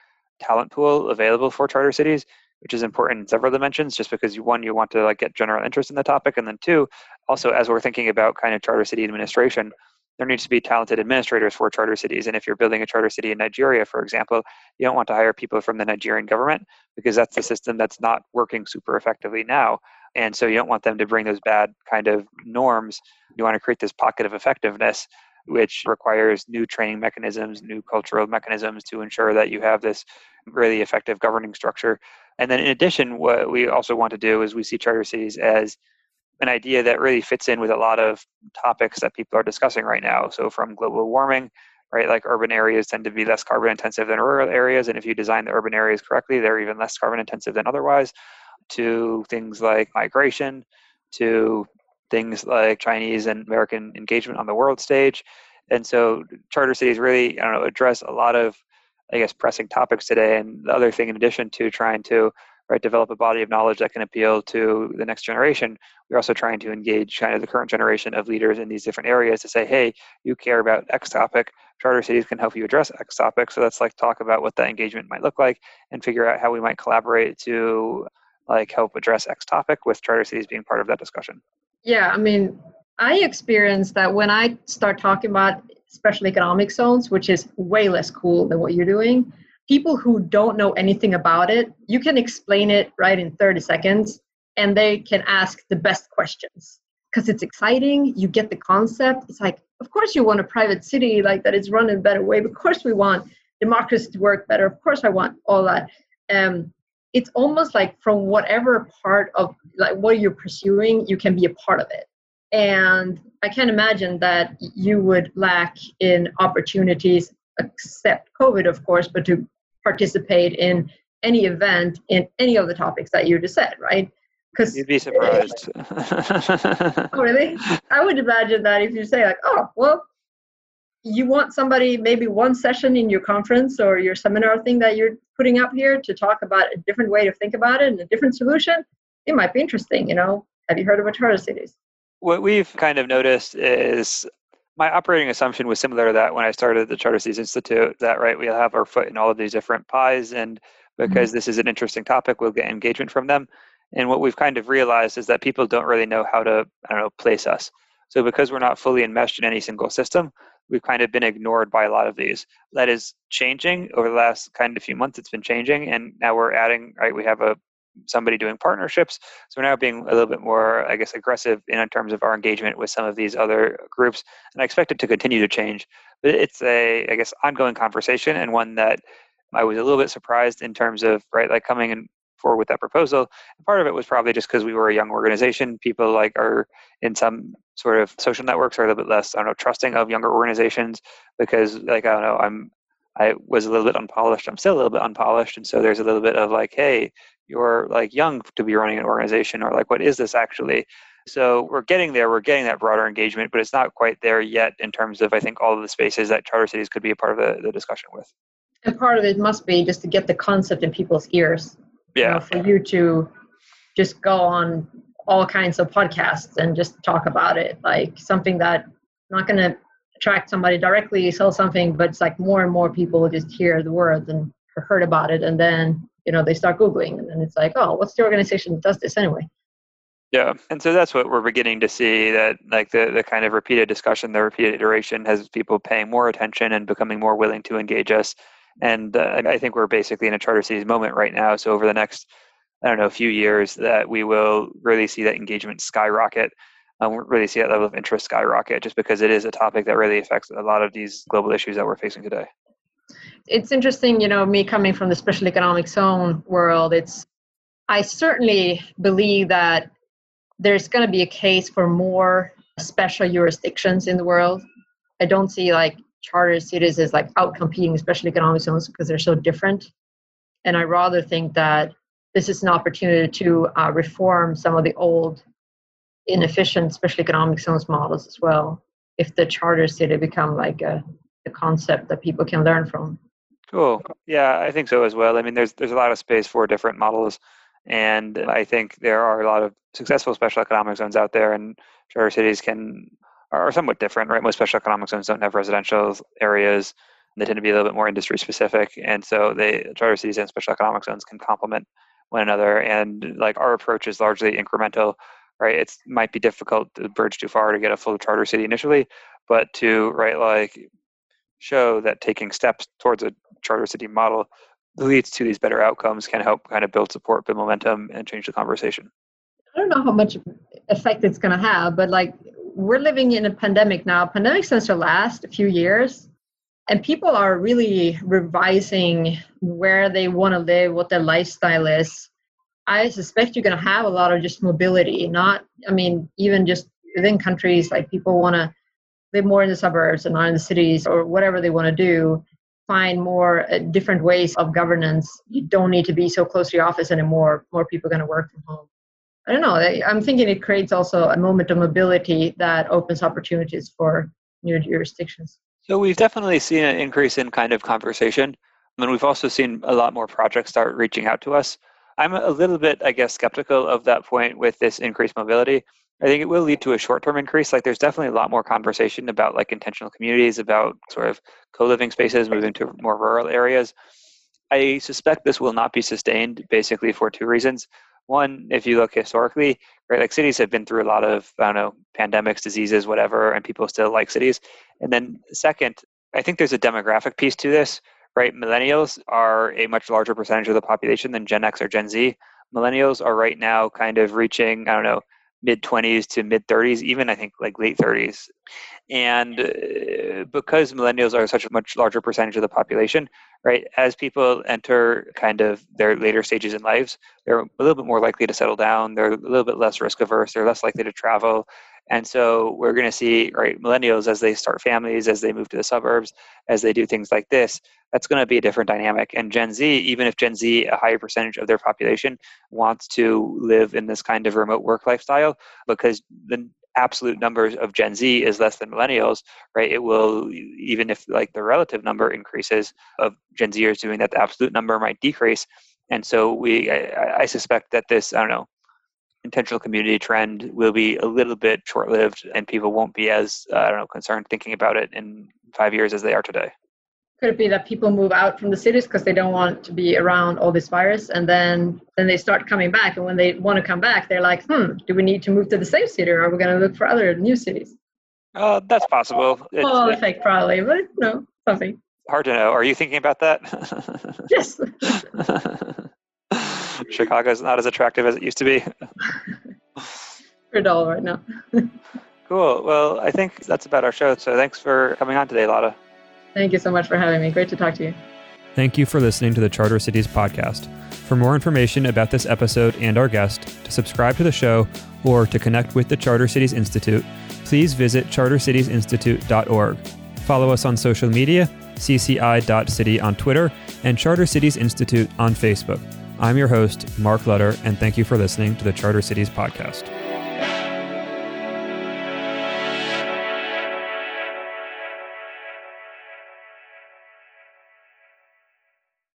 talent pool available for charter cities, which is important in several dimensions, just because you, one, you want to like get general interest in the topic. And then two, also as we're thinking about kind of charter city administration, there needs to be talented administrators for charter cities. And if you're building a charter city in Nigeria, for example, you don't want to hire people from the Nigerian government because that's the system that's not working super effectively now. And so you don't want them to bring those bad kind of norms. You want to create this pocket of effectiveness, which requires new training mechanisms, new cultural mechanisms to ensure that you have this really effective governing structure. And then in addition, what we also want to do is we see charter cities as an idea that really fits in with a lot of topics that people are discussing right now. So, from global warming, right, like urban areas tend to be less carbon intensive than rural areas. And if you design the urban areas correctly, they're even less carbon intensive than otherwise, to things like migration, to things like Chinese and American engagement on the world stage. And so, charter cities really, I don't know, address a lot of, I guess, pressing topics today. And the other thing, in addition to trying to right, develop a body of knowledge that can appeal to the next generation. We're also trying to engage kind of the current generation of leaders in these different areas to say, hey, you care about X topic, charter cities can help you address X topic. So let's like talk about what that engagement might look like and figure out how we might collaborate to like help address X topic with charter cities being part of that discussion. Yeah, I mean, I experience that when I start talking about special economic zones, which is way less cool than what you're doing people who don't know anything about it, you can explain it right in 30 seconds and they can ask the best questions because it's exciting. You get the concept. It's like, of course, you want a private city like that is run in a better way. Of course, we want democracy to work better. Of course, I want all that. Um, it's almost like from whatever part of like what you're pursuing, you can be a part of it. And I can't imagine that you would lack in opportunities, except COVID, of course, but to participate in any event in any of the topics that you just said, right? Because you'd be surprised. oh, really? I would imagine that if you say like, oh, well, you want somebody maybe one session in your conference or your seminar thing that you're putting up here to talk about a different way to think about it and a different solution, it might be interesting. You know, have you heard of charter cities? What we've kind of noticed is my operating assumption was similar to that when I started the Charter Cities Institute. That right, we'll have our foot in all of these different pies, and because mm-hmm. this is an interesting topic, we'll get engagement from them. And what we've kind of realized is that people don't really know how to, I don't know, place us. So because we're not fully enmeshed in any single system, we've kind of been ignored by a lot of these. That is changing over the last kind of few months. It's been changing, and now we're adding. Right, we have a somebody doing partnerships. So we're now being a little bit more, I guess, aggressive in terms of our engagement with some of these other groups. And I expect it to continue to change. But it's a, I guess, ongoing conversation and one that I was a little bit surprised in terms of, right, like coming in forward with that proposal. And part of it was probably just because we were a young organization. People like are in some sort of social networks are a little bit less, I don't know, trusting of younger organizations because like, I don't know, I'm I was a little bit unpolished. I'm still a little bit unpolished, and so there's a little bit of like, hey, you're like young to be running an organization or like what is this actually? So we're getting there. We're getting that broader engagement but it's not quite there yet in terms of i think all of the spaces that charter cities could be a part of the, the discussion with. And part of it must be just to get the concept in people's ears yeah. you know, for you to just go on all kinds of podcasts and just talk about it. Like something that not going to attract somebody directly sell something but it's like more and more people just hear the words and heard about it and then you know they start googling and it's like oh what's the organization that does this anyway? Yeah and so that's what we're beginning to see that like the, the kind of repeated discussion the repeated iteration has people paying more attention and becoming more willing to engage us and uh, i think we're basically in a charter cities moment right now so over the next i don't know a few years that we will really see that engagement skyrocket um, really see that level of interest skyrocket just because it is a topic that really affects a lot of these global issues that we're facing today it's interesting, you know, me coming from the special economic zone world, it's I certainly believe that there's going to be a case for more special jurisdictions in the world. I don't see like charter cities as like outcompeting special economic zones because they're so different. And I rather think that this is an opportunity to uh, reform some of the old inefficient special economic zones models as well if the charter city become like a, a concept that people can learn from. Cool. Yeah i think so as well. I mean there's there's a lot of space for different models and i think there are a lot of successful special economic zones out there and charter cities can are somewhat different right? Most special economic zones don't have residential areas. They tend to be a little bit more industry specific and so they charter cities and special economic zones can complement one another and like our approach is largely incremental right? It might be difficult to bridge too far to get a full charter city initially but to right like show that taking steps towards a charter city model leads to these better outcomes can help kind of build support build momentum and change the conversation. I don't know how much effect it's going to have but like we're living in a pandemic now. Pandemic tends to last a few years and people are really revising where they want to live what their lifestyle is i suspect you're going to have a lot of just mobility not i mean even just within countries like people want to live more in the suburbs and not in the cities or whatever they want to do find more uh, different ways of governance you don't need to be so close to the office anymore more people are going to work from home i don't know i'm thinking it creates also a moment of mobility that opens opportunities for new jurisdictions so we've definitely seen an increase in kind of conversation. I mean, we've also seen a lot more projects start reaching out to us. I'm a little bit, I guess, skeptical of that point with this increased mobility. I think it will lead to a short-term increase. Like, there's definitely a lot more conversation about like intentional communities, about sort of co-living spaces, moving to more rural areas. I suspect this will not be sustained, basically for two reasons. One, if you look historically, right, like cities have been through a lot of, I don't know, pandemics, diseases, whatever, and people still like cities. And then second, I think there's a demographic piece to this, right? Millennials are a much larger percentage of the population than Gen X or Gen Z. Millennials are right now kind of reaching, I don't know, mid 20s to mid 30s, even I think like late 30s. And uh, because millennials are such a much larger percentage of the population, right, as people enter kind of their later stages in lives, they're a little bit more likely to settle down. They're a little bit less risk averse. They're less likely to travel. And so we're going to see, right, millennials as they start families, as they move to the suburbs, as they do things like this, that's going to be a different dynamic. And Gen Z, even if Gen Z, a higher percentage of their population, wants to live in this kind of remote work lifestyle, because the absolute numbers of Gen Z is less than millennials, right? It will, even if like the relative number increases of Gen Zers doing that, the absolute number might decrease. And so we, I, I suspect that this, I don't know, intentional community trend will be a little bit short-lived and people won't be as uh, i don't know concerned thinking about it in five years as they are today. Could it be that people move out from the cities because they don't want to be around all this virus and then then they start coming back and when they want to come back they're like hmm do we need to move to the same city or are we going to look for other new cities? Uh, that's possible. It's, well effect probably but no something. Hard to know. Are you thinking about that? Yes Chicago is not as attractive as it used to be. For dull right now. cool. Well, I think that's about our show. So thanks for coming on today, Lotta. Thank you so much for having me. Great to talk to you. Thank you for listening to the Charter Cities podcast. For more information about this episode and our guest, to subscribe to the show, or to connect with the Charter Cities Institute, please visit chartercitiesinstitute.org. Follow us on social media, cci.city on Twitter, and Charter Cities Institute on Facebook. I'm your host, Mark Lutter, and thank you for listening to the Charter Cities Podcast.